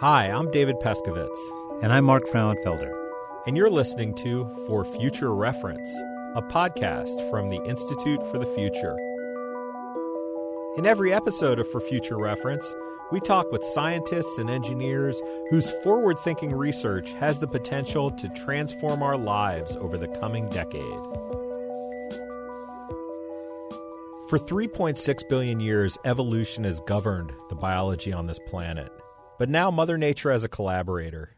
Hi, I'm David Peskovitz. And I'm Mark Frauenfelder. And you're listening to For Future Reference, a podcast from the Institute for the Future. In every episode of For Future Reference, we talk with scientists and engineers whose forward thinking research has the potential to transform our lives over the coming decade. For 3.6 billion years, evolution has governed the biology on this planet. But now Mother Nature as a collaborator.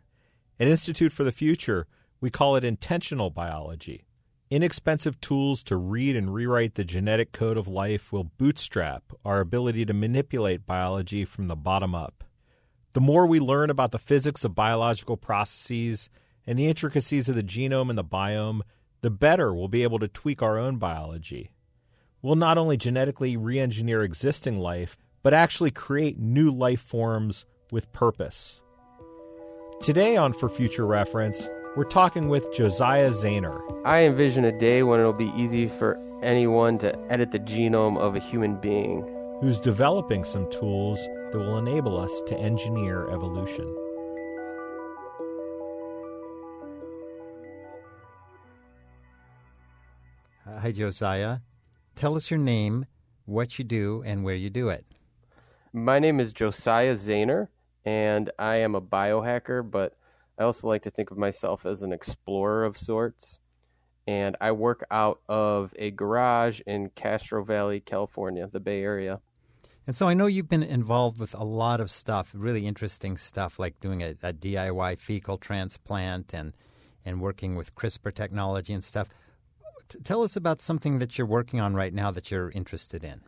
At Institute for the Future, we call it intentional biology. Inexpensive tools to read and rewrite the genetic code of life will bootstrap our ability to manipulate biology from the bottom up. The more we learn about the physics of biological processes and the intricacies of the genome and the biome, the better we'll be able to tweak our own biology. We'll not only genetically re engineer existing life, but actually create new life forms with purpose. Today on For Future Reference, we're talking with Josiah Zahner. I envision a day when it'll be easy for anyone to edit the genome of a human being. Who's developing some tools that will enable us to engineer evolution. Hi, Josiah. Tell us your name, what you do, and where you do it. My name is Josiah Zahner, and I am a biohacker, but I also like to think of myself as an explorer of sorts. And I work out of a garage in Castro Valley, California, the Bay Area. And so I know you've been involved with a lot of stuff, really interesting stuff, like doing a, a DIY fecal transplant and and working with CRISPR technology and stuff. T- tell us about something that you're working on right now that you're interested in.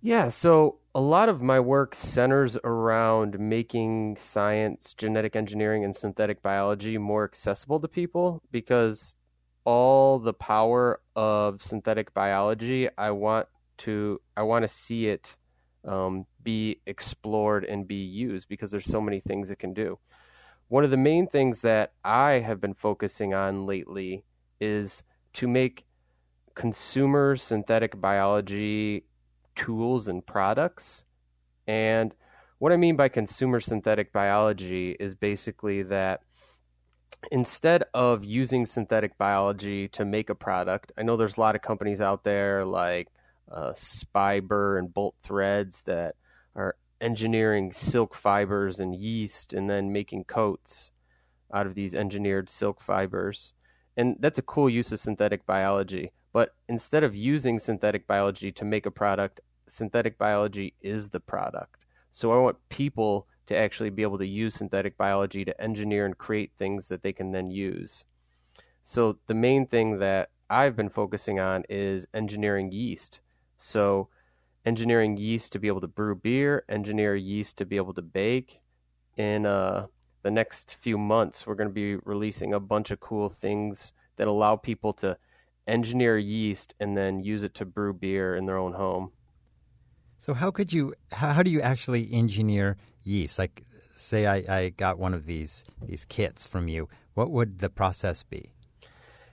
Yeah, so a lot of my work centers around making science, genetic engineering, and synthetic biology more accessible to people because all the power of synthetic biology, I want to I want to see it um, be explored and be used because there's so many things it can do. One of the main things that I have been focusing on lately is to make consumer synthetic biology tools and products. And what I mean by consumer synthetic biology is basically that instead of using synthetic biology to make a product, I know there's a lot of companies out there like uh, Spiber and Bolt Threads that are engineering silk fibers and yeast and then making coats out of these engineered silk fibers. And that's a cool use of synthetic biology. But instead of using synthetic biology to make a product, synthetic biology is the product. So I want people to actually be able to use synthetic biology to engineer and create things that they can then use. So the main thing that I've been focusing on is engineering yeast. So engineering yeast to be able to brew beer, engineer yeast to be able to bake. In uh, the next few months, we're going to be releasing a bunch of cool things that allow people to engineer yeast and then use it to brew beer in their own home. So how could you? How, how do you actually engineer yeast? Like, say I, I got one of these these kits from you. What would the process be?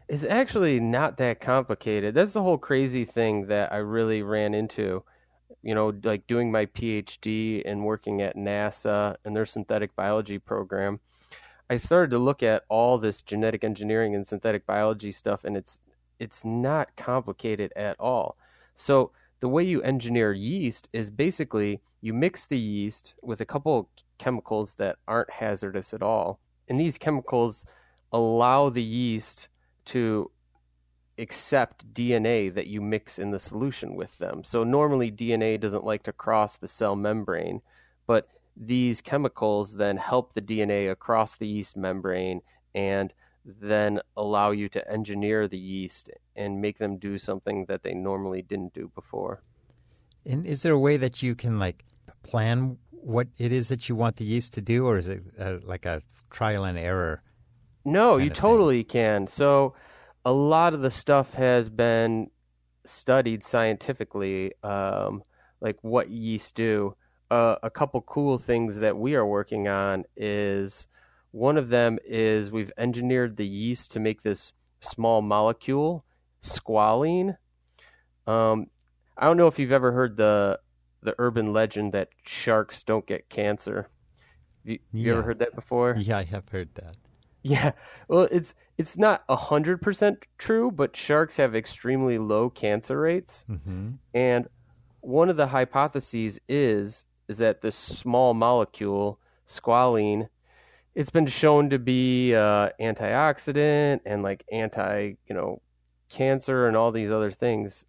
It's actually not that complicated. That's the whole crazy thing that I really ran into. You know, like doing my PhD and working at NASA and their synthetic biology program. I started to look at all this genetic engineering and synthetic biology stuff, and it's it's not complicated at all. So the way you engineer yeast is basically you mix the yeast with a couple chemicals that aren't hazardous at all. And these chemicals allow the yeast to accept DNA that you mix in the solution with them. So normally DNA doesn't like to cross the cell membrane, but these chemicals then help the DNA across the yeast membrane and then allow you to engineer the yeast and make them do something that they normally didn't do before. And is there a way that you can like plan what it is that you want the yeast to do, or is it uh, like a trial and error? No, you totally thing? can. So a lot of the stuff has been studied scientifically, um, like what yeast do. Uh, a couple cool things that we are working on is one of them is we've engineered the yeast to make this small molecule, squalene. Um, I don't know if you've ever heard the the urban legend that sharks don't get cancer. You, you ever heard that before? Yeah, I have heard that. Yeah. Well, it's it's not hundred percent true, but sharks have extremely low cancer rates, hmm and one of the hypotheses is is that this small molecule squalene, it's been shown to be uh, antioxidant and like anti, you know, cancer and all these other things,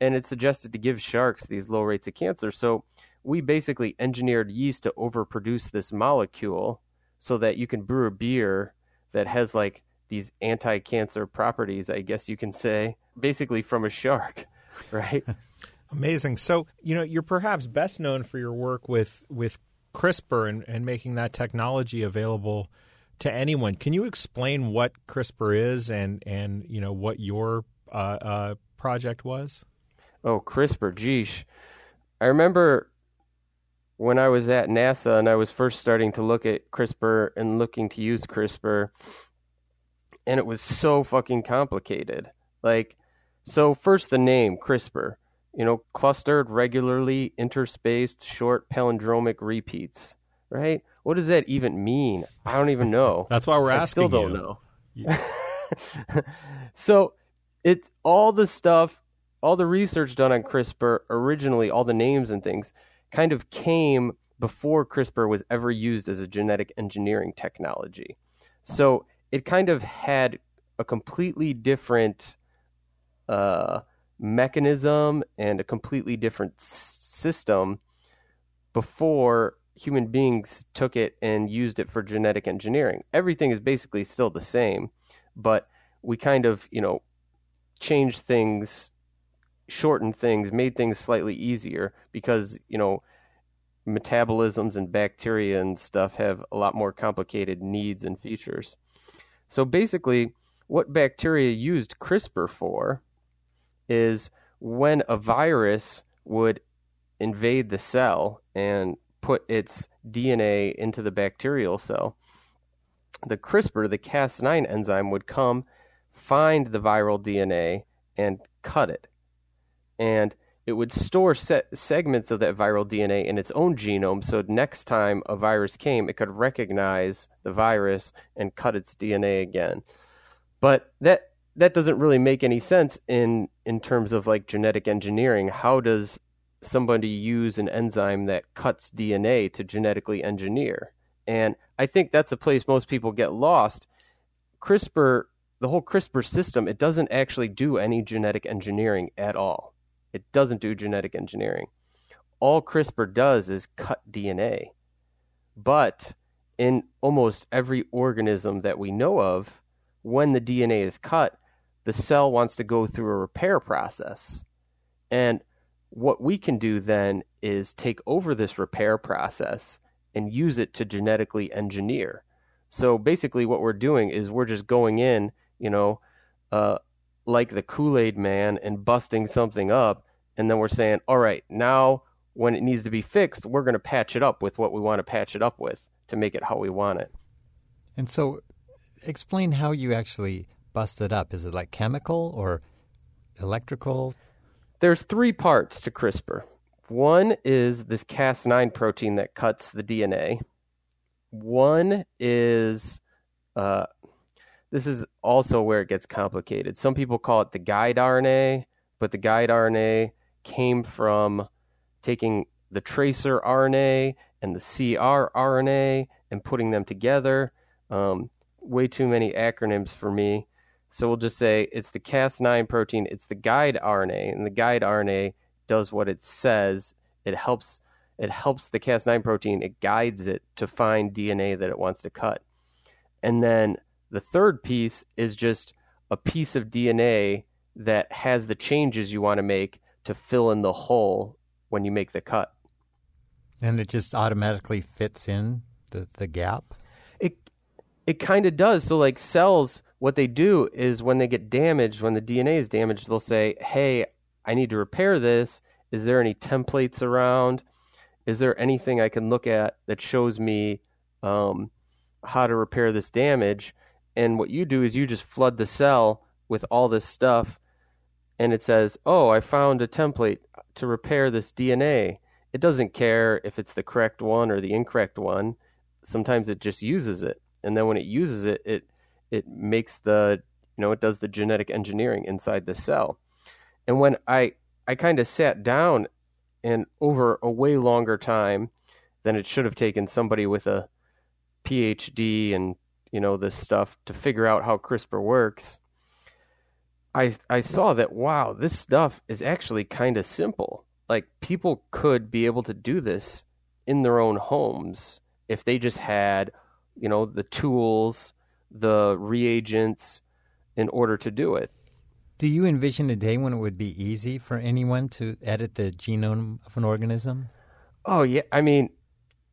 and it's suggested to give sharks these low rates of cancer. So we basically engineered yeast to overproduce this molecule so that you can brew a beer that has like these anti-cancer properties, I guess you can say, basically from a shark, right? Amazing. So, you know, you're perhaps best known for your work with with CRISPR and, and making that technology available to anyone. Can you explain what CRISPR is and and you know what your uh, uh, project was? Oh, CRISPR, geesh. I remember when I was at NASA and I was first starting to look at CRISPR and looking to use CRISPR, and it was so fucking complicated. Like, so first the name CRISPR, you know, clustered, regularly interspaced, short palindromic repeats, right? What does that even mean? I don't even know. That's why we're I asking still don't you. know. so it's all the stuff, all the research done on CRISPR originally, all the names and things, kind of came before CRISPR was ever used as a genetic engineering technology. So it kind of had a completely different uh, mechanism and a completely different system before human beings took it and used it for genetic engineering. Everything is basically still the same, but we kind of, you know, changed things, shortened things, made things slightly easier because, you know, metabolisms and bacteria and stuff have a lot more complicated needs and features. So basically, what bacteria used CRISPR for is when a virus would invade the cell and put its DNA into the bacterial cell, the CRISPR, the Cas9 enzyme, would come, find the viral DNA, and cut it. And it would store se- segments of that viral DNA in its own genome so next time a virus came, it could recognize the virus and cut its DNA again. But that that doesn't really make any sense in in terms of like genetic engineering. How does somebody use an enzyme that cuts DNA to genetically engineer? And I think that's a place most people get lost. CRISPR, the whole CRISPR system, it doesn't actually do any genetic engineering at all. It doesn't do genetic engineering. All CRISPR does is cut DNA. But in almost every organism that we know of, when the DNA is cut, the cell wants to go through a repair process. And what we can do then is take over this repair process and use it to genetically engineer. So basically, what we're doing is we're just going in, you know, uh, like the Kool Aid man and busting something up. And then we're saying, all right, now when it needs to be fixed, we're going to patch it up with what we want to patch it up with to make it how we want it. And so, explain how you actually bust it up. Is it like chemical or electrical? There's three parts to CRISPR. One is this Cas9 protein that cuts the DNA. One is, uh, this is also where it gets complicated. Some people call it the guide RNA, but the guide RNA came from taking the tracer RNA and the CR RNA and putting them together. Um, way too many acronyms for me. So we'll just say it's the Cas9 protein, it's the guide RNA, and the guide RNA does what it says. It helps it helps the Cas9 protein, it guides it to find DNA that it wants to cut. And then the third piece is just a piece of DNA that has the changes you want to make to fill in the hole when you make the cut. And it just automatically fits in the, the gap? It kind of does. So like cells, what they do is when they get damaged, when the DNA is damaged, they'll say, "Hey, I need to repair this. Is there any templates around? Is there anything I can look at that shows me um, how to repair this damage?" And what you do is you just flood the cell with all this stuff, and it says, "Oh, I found a template to repair this DNA." It doesn't care if it's the correct one or the incorrect one sometimes it just uses it, and then when it uses it, it it makes the you know it does the genetic engineering inside the cell. And when I I kind of sat down and over a way longer time than it should have taken somebody with a PhD and you know this stuff to figure out how CRISPR works. I I saw that wow, this stuff is actually kind of simple. Like people could be able to do this in their own homes if they just had, you know, the tools, the reagents in order to do it. Do you envision a day when it would be easy for anyone to edit the genome of an organism? Oh yeah, I mean,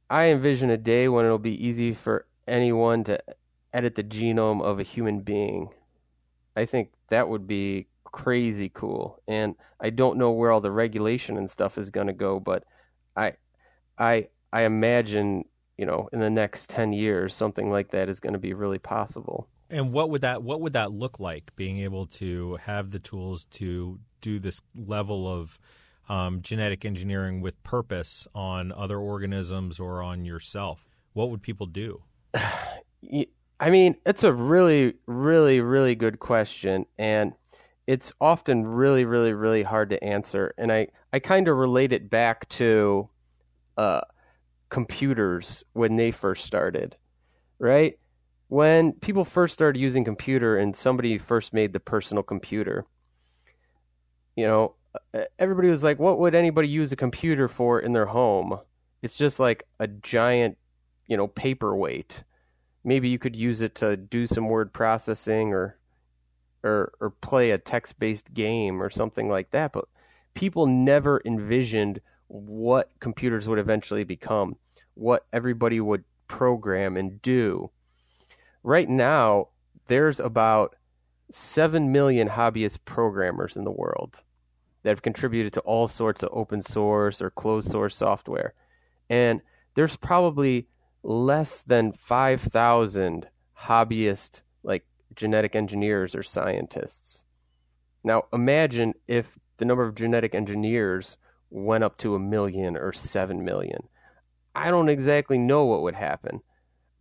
I envision a day when it'll be easy for anyone to edit the genome of a human being. I think that would be crazy cool. And I don't know where all the regulation and stuff is going to go, but I I I imagine, you know, in the next 10 years something like that is going to be really possible. And what would that what would that look like being able to have the tools to do this level of um, genetic engineering with purpose on other organisms or on yourself? What would people do? I mean, it's a really, really, really good question, and it's often really, really, really hard to answer. And I, I kind of relate it back to uh, computers when they first started, right? When people first started using computer and somebody first made the personal computer, you know, everybody was like, what would anybody use a computer for in their home? It's just like a giant, you know, paperweight maybe you could use it to do some word processing or or or play a text-based game or something like that but people never envisioned what computers would eventually become what everybody would program and do right now there's about 7 million hobbyist programmers in the world that have contributed to all sorts of open source or closed source software and there's probably less than 5,000 hobbyist like genetic engineers or scientists. Now, imagine if the number of genetic engineers went up to a million or 7 million. I don't exactly know what would happen,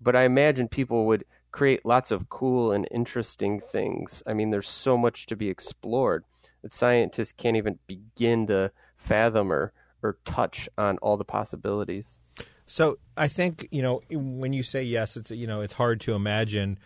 but I imagine people would create lots of cool and interesting things. I mean, there's so much to be explored that scientists can't even begin to fathom or, or touch on all the possibilities. So I think you know when you say yes, it's you know it's hard to imagine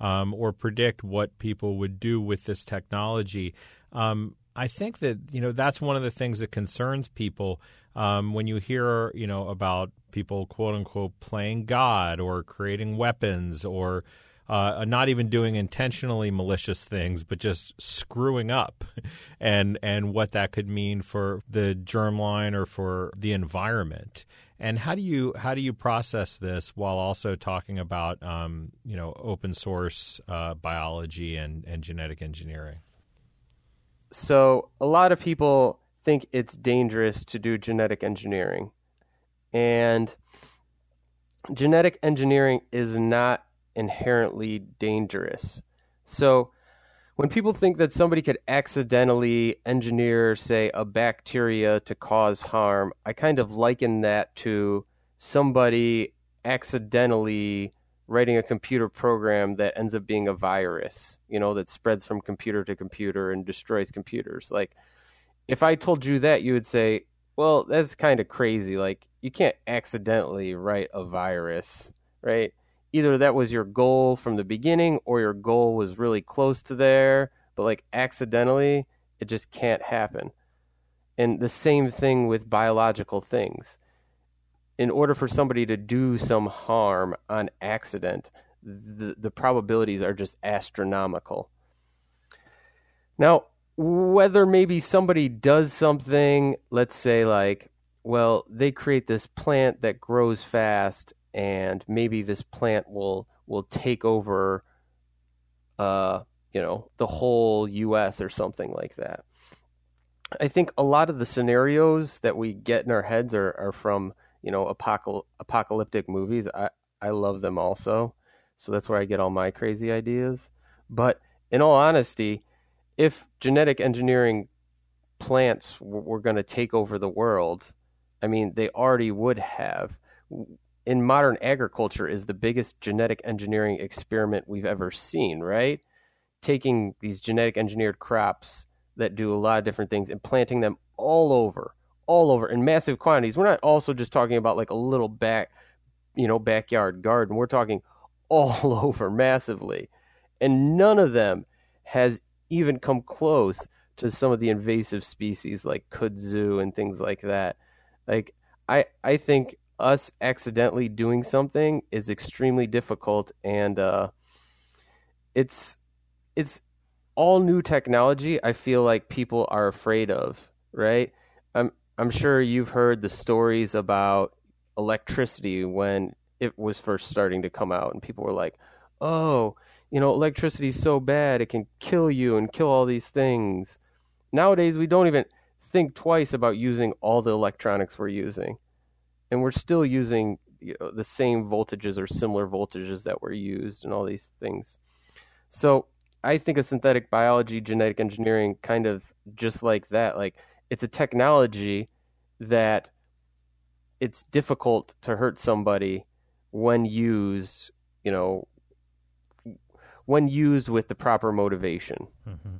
um, or predict what people would do with this technology. Um, I think that you know that's one of the things that concerns people um, when you hear you know about people quote unquote playing God or creating weapons or uh, not even doing intentionally malicious things, but just screwing up, and and what that could mean for the germline or for the environment. And how do you how do you process this while also talking about um, you know open source uh, biology and, and genetic engineering? So a lot of people think it's dangerous to do genetic engineering, and genetic engineering is not inherently dangerous. So when people think that somebody could accidentally engineer, say, a bacteria to cause harm, I kind of liken that to somebody accidentally writing a computer program that ends up being a virus, you know, that spreads from computer to computer and destroys computers. Like, if I told you that, you would say, well, that's kind of crazy. Like, you can't accidentally write a virus, right? either that was your goal from the beginning or your goal was really close to there, but like accidentally, it just can't happen. And the same thing with biological things. In order for somebody to do some harm on accident, the, the probabilities are just astronomical. Now, whether maybe somebody does something, let's say, like, well, they create this plant that grows fast and maybe this plant will will take over uh you know the whole US or something like that. I think a lot of the scenarios that we get in our heads are, are from you know apocal- apocalyptic movies. I I love them also, so that's where I get all my crazy ideas. But in all honesty, if genetic engineering plants were, going to take over the world, I mean they already would have in modern agriculture is the biggest genetic engineering experiment we've ever seen, right? Taking these genetic engineered crops that do a lot of different things and planting them all over, all over in massive quantities. We're not also just talking about like a little back, you know, backyard garden. We're talking all over massively. And none of them has even come close to some of the invasive species like kudzu and things like that. Like I I think us accidentally doing something is extremely difficult and uh, it's it's all new technology I feel like people are afraid of, right? I'm I'm sure you've heard the stories about electricity when it was first starting to come out and people were like, "Oh, you know, electricity is so bad, it can kill you and kill all these things." Nowadays, we don't even think twice about using all the electronics we're using. And we're still using you know, the same voltages or similar voltages that were used and all these things. So I think of synthetic biology, genetic engineering kind of just like that. Like it's a technology that it's difficult to hurt somebody when used, you know, when used with the proper motivation. Mm-hmm.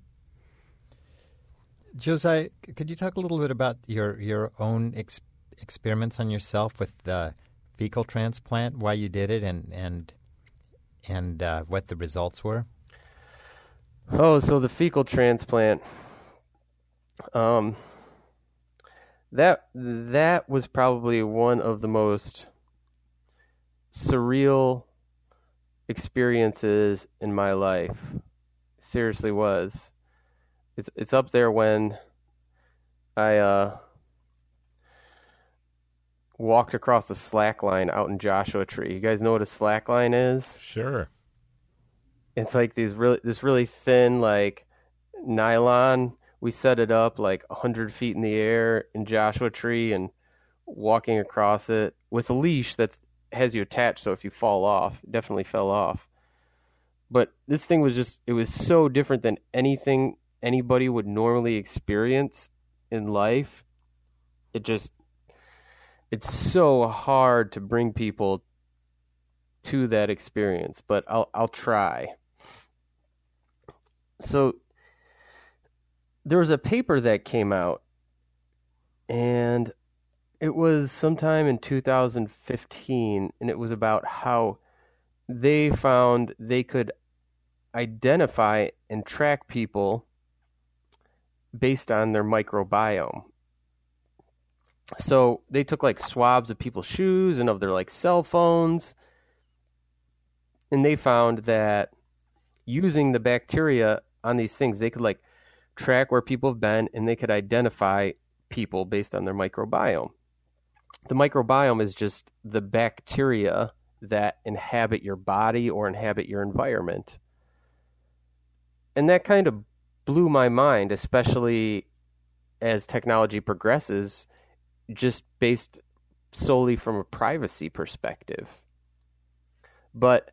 Josiah, could you talk a little bit about your your own ex- experiments on yourself with the fecal transplant, why you did it, and and and uh, what the results were? Oh, so the fecal transplant. Um, that that was probably one of the most surreal experiences in my life. Seriously was it's it's up there when I uh, walked across a slack line out in Joshua Tree. You guys know what a slack line is? Sure. It's like these really this really thin like nylon. We set it up like hundred feet in the air in Joshua Tree and walking across it with a leash that has you attached. So if you fall off, definitely fell off. But this thing was just it was so different than anything anybody would normally experience in life. It just it's so hard to bring people to that experience, but I'll I'll try. So there was a paper that came out and it was sometime in 2015 and it was about how they found they could identify and track people based on their microbiome. So they took like swabs of people's shoes and of their like cell phones. And they found that using the bacteria on these things, they could like track where people have been and they could identify people based on their microbiome. The microbiome is just the bacteria that inhabit your body or inhabit your environment. And that kind of blew my mind, especially as technology progresses, just based solely from a privacy perspective. But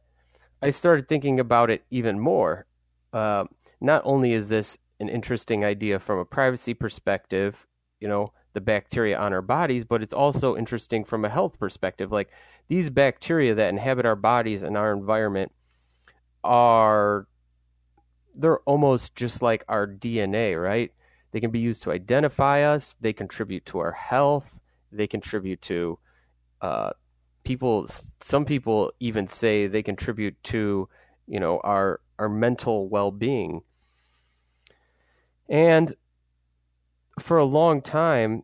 I started thinking about it even more. Uh, not only is this an interesting idea from a privacy perspective, you know, the bacteria on our bodies, but it's also interesting from a health perspective. Like these bacteria that inhabit our bodies and our environment are they're almost just like our DNA, right? They can be used to identify us. They contribute to our health. They contribute to uh, people. Some people even say they contribute to, you know, our our mental well being. And for a long time,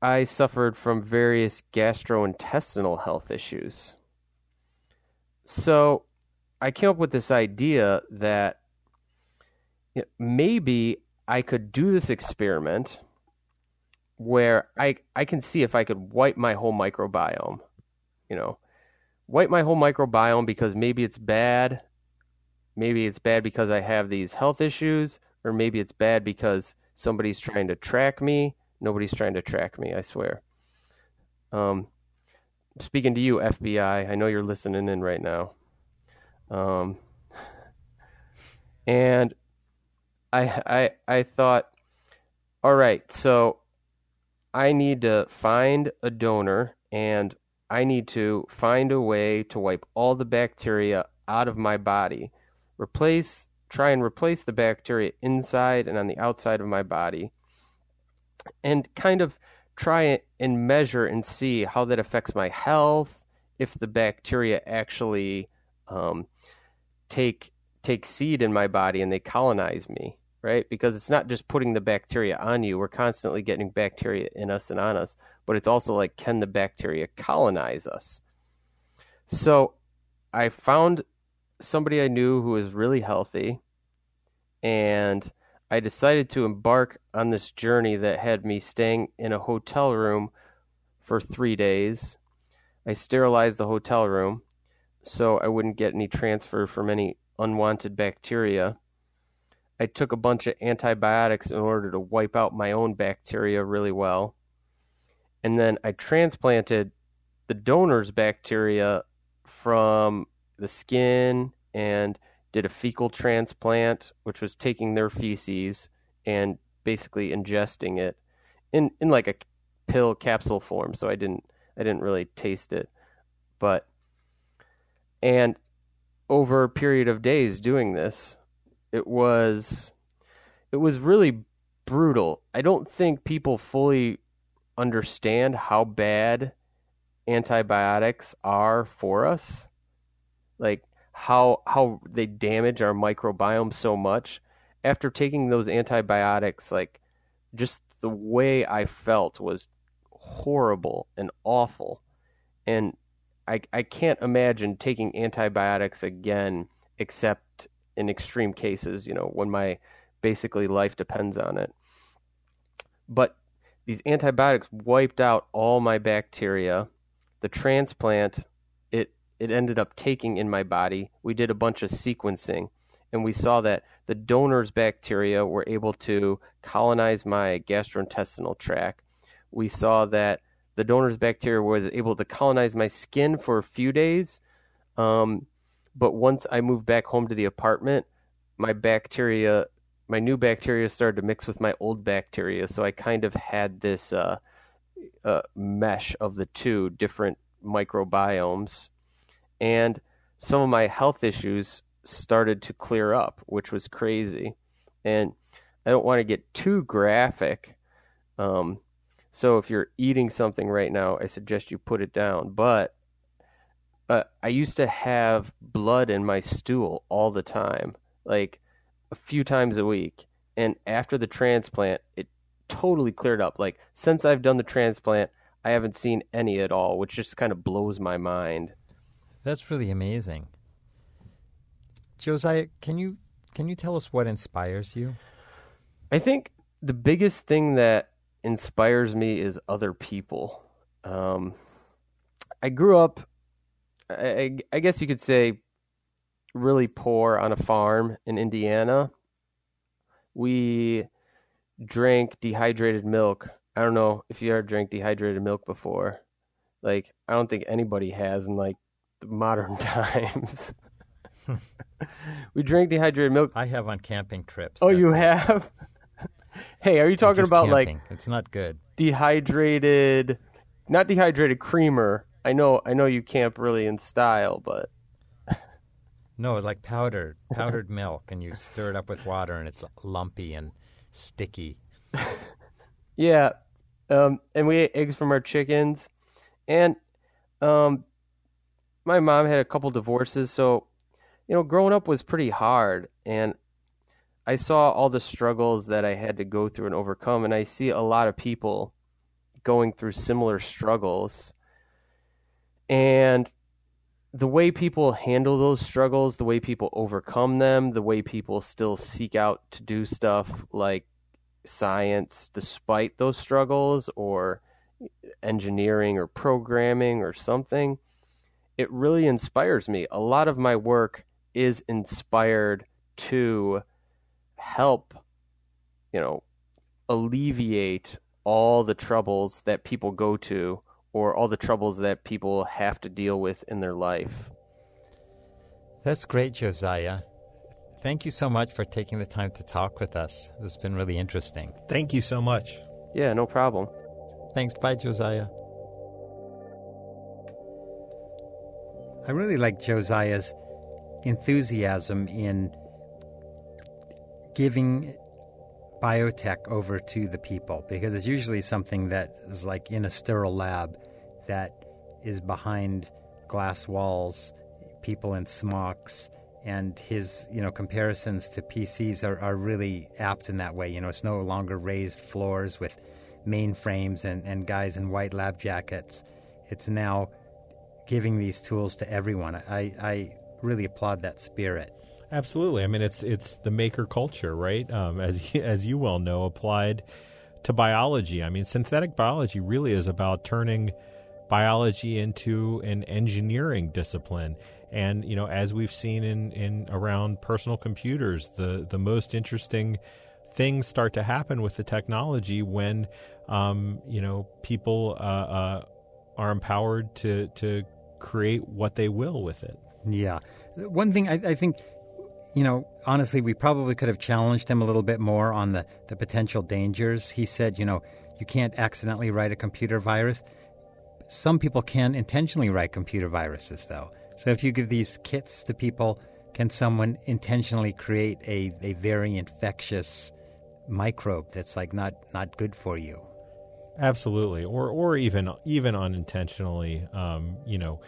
I suffered from various gastrointestinal health issues. So I came up with this idea that maybe I could do this experiment where I I can see if I could wipe my whole microbiome, you know, wipe my whole microbiome because maybe it's bad, maybe it's bad because I have these health issues, or maybe it's bad because somebody's trying to track me. Nobody's trying to track me, I swear. Um, speaking to you, FBI, I know you're listening in right now. Um, and I I I thought, all right, so I need to find a donor and I need to find a way to wipe all the bacteria out of my body, replace, try and replace the bacteria inside and on the outside of my body, and kind of try and measure and see how that affects my health, if the bacteria actually um, take take seed in my body and they colonize me, right? Because it's not just putting the bacteria on you. We're constantly getting bacteria in us and on us, but it's also like, can the bacteria colonize us? So I found somebody I knew who was really healthy, and I decided to embark on this journey that had me staying in a hotel room for three days. I sterilized the hotel room so I wouldn't get any transfer from any unwanted bacteria. I took a bunch of antibiotics in order to wipe out my own bacteria really well. And then I transplanted the donor's bacteria from the skin and did a fecal transplant, which was taking their feces and basically ingesting it in, in like a pill capsule form. So I didn't I didn't really taste it. But and over a period of days doing this, it was it was really brutal. I don't think people fully understand how bad antibiotics are for us. Like how how they damage our microbiome so much. After taking those antibiotics, like just the way I felt was horrible and awful. And I, I can't imagine taking antibiotics again, except in extreme cases, you know, when my basically life depends on it. But these antibiotics wiped out all my bacteria. The transplant, it ended up taking in my body. We did a bunch of sequencing, and we saw that the donor's bacteria were able to colonize my gastrointestinal tract. We saw that the donor's bacteria was able to colonize my skin for a few days. Um, but once I moved back home to the apartment, my bacteria, my new bacteria started to mix with my old bacteria. So I kind of had this uh, uh, mesh of the two different microbiomes. And some of my health issues started to clear up, which was crazy. And I don't want to get too graphic. Um, so if you're eating something right now, I suggest you put it down. But uh, I used to have blood in my stool all the time, like a few times a week. And after the transplant, it totally cleared up. Like since I've done the transplant, I haven't seen any at all, which just kind of blows my mind. That's really amazing. Josiah, can you can you tell us what inspires you? I think the biggest thing that inspires me is other people. Um, I grew up, I, I guess you could say, really poor on a farm in Indiana. We drank dehydrated milk. I don't know if you ever drank dehydrated milk before. Like, I don't think anybody has in like modern times. we drank dehydrated milk. I have on camping trips. Oh, you it. have? Hey, are you talking about camping. like it's not good dehydrated, not dehydrated creamer? I know, I know you camp really in style, but no, like powdered powdered milk, and you stir it up with water, and it's lumpy and sticky. yeah, um, and we ate eggs from our chickens, and um, my mom had a couple divorces, so you know, growing up was pretty hard, and I saw all the struggles that I had to go through and overcome, and I see a lot of people going through similar struggles. And the way people handle those struggles, the way people overcome them, the way people still seek out to do stuff like science despite those struggles or engineering or programming or something, it really inspires me. A lot of my work is inspired to help, you know, alleviate all the troubles that people go to or all the troubles that people have to deal with in their life. That's great, Josiah. Thank you so much for taking the time to talk with us. It's been really interesting. Thank you so much. Yeah, no problem. Thanks. Bye, Josiah. I really like Josiah's enthusiasm in giving biotech over to the people because it's usually something that is like in a sterile lab that is behind glass walls, people in smocks, and his you know comparisons to PCs are, are really apt in that way. You know, it's no longer raised floors with mainframes and, and guys in white lab jackets. It's now giving these tools to everyone. I, I really applaud that spirit. Absolutely. I mean, it's it's the maker culture, right? Um, as as you well know, applied to biology. I mean, synthetic biology really is about turning biology into an engineering discipline. And you know, as we've seen in, in around personal computers, the the most interesting things start to happen with the technology when um, you know people uh, uh, are empowered to to create what they will with it. Yeah, one thing I, I think you know, honestly, we probably could have challenged him a little bit more on the, the potential dangers. He said, you know, you can't accidentally write a computer virus. Some people can intentionally write computer viruses, though. So if you give these kits to people, can someone intentionally create a, a very infectious microbe that's like not, not good for you? Absolutely, or or even even unintentionally, um, you know,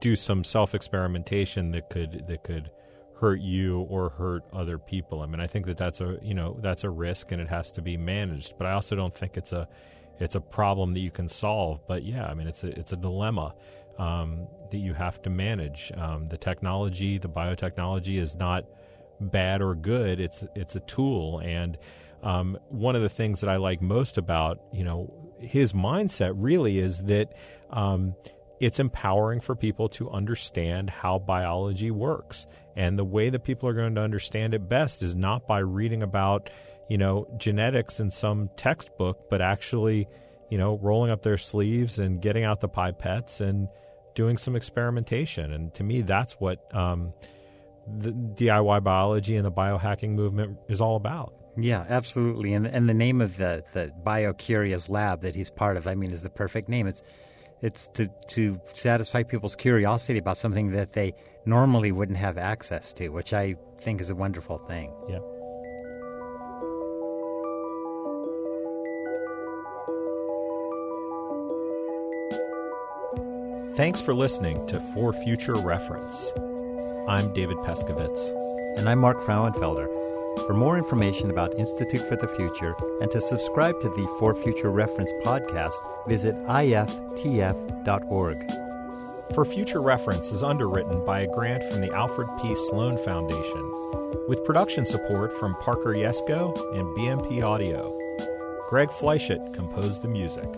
do some self experimentation that could that could hurt you or hurt other people. I mean, I think that that's a you know that's a risk and it has to be managed. But I also don't think it's a it's a problem that you can solve. But yeah, I mean, it's a it's a dilemma um, that you have to manage. Um, the technology, the biotechnology, is not bad or good. It's it's a tool, and um, one of the things that I like most about you know his mindset really is that um, it's empowering for people to understand how biology works. And the way that people are going to understand it best is not by reading about, you know, genetics in some textbook, but actually, you know, rolling up their sleeves and getting out the pipettes and doing some experimentation. And to me, that's what um, the DIY biology and the biohacking movement is all about. Yeah, absolutely. And and the name of the the BioCurious lab that he's part of, I mean, is the perfect name. It's it's to to satisfy people's curiosity about something that they normally wouldn't have access to, which I think is a wonderful thing. Yeah. Thanks for listening to For Future Reference. I'm David Peskovitz. And I'm Mark Frauenfelder. For more information about Institute for the Future and to subscribe to the For Future Reference podcast, visit iftf.org. For Future Reference is underwritten by a grant from the Alfred P. Sloan Foundation, with production support from Parker Yesko and BMP Audio. Greg Fleischert composed the music.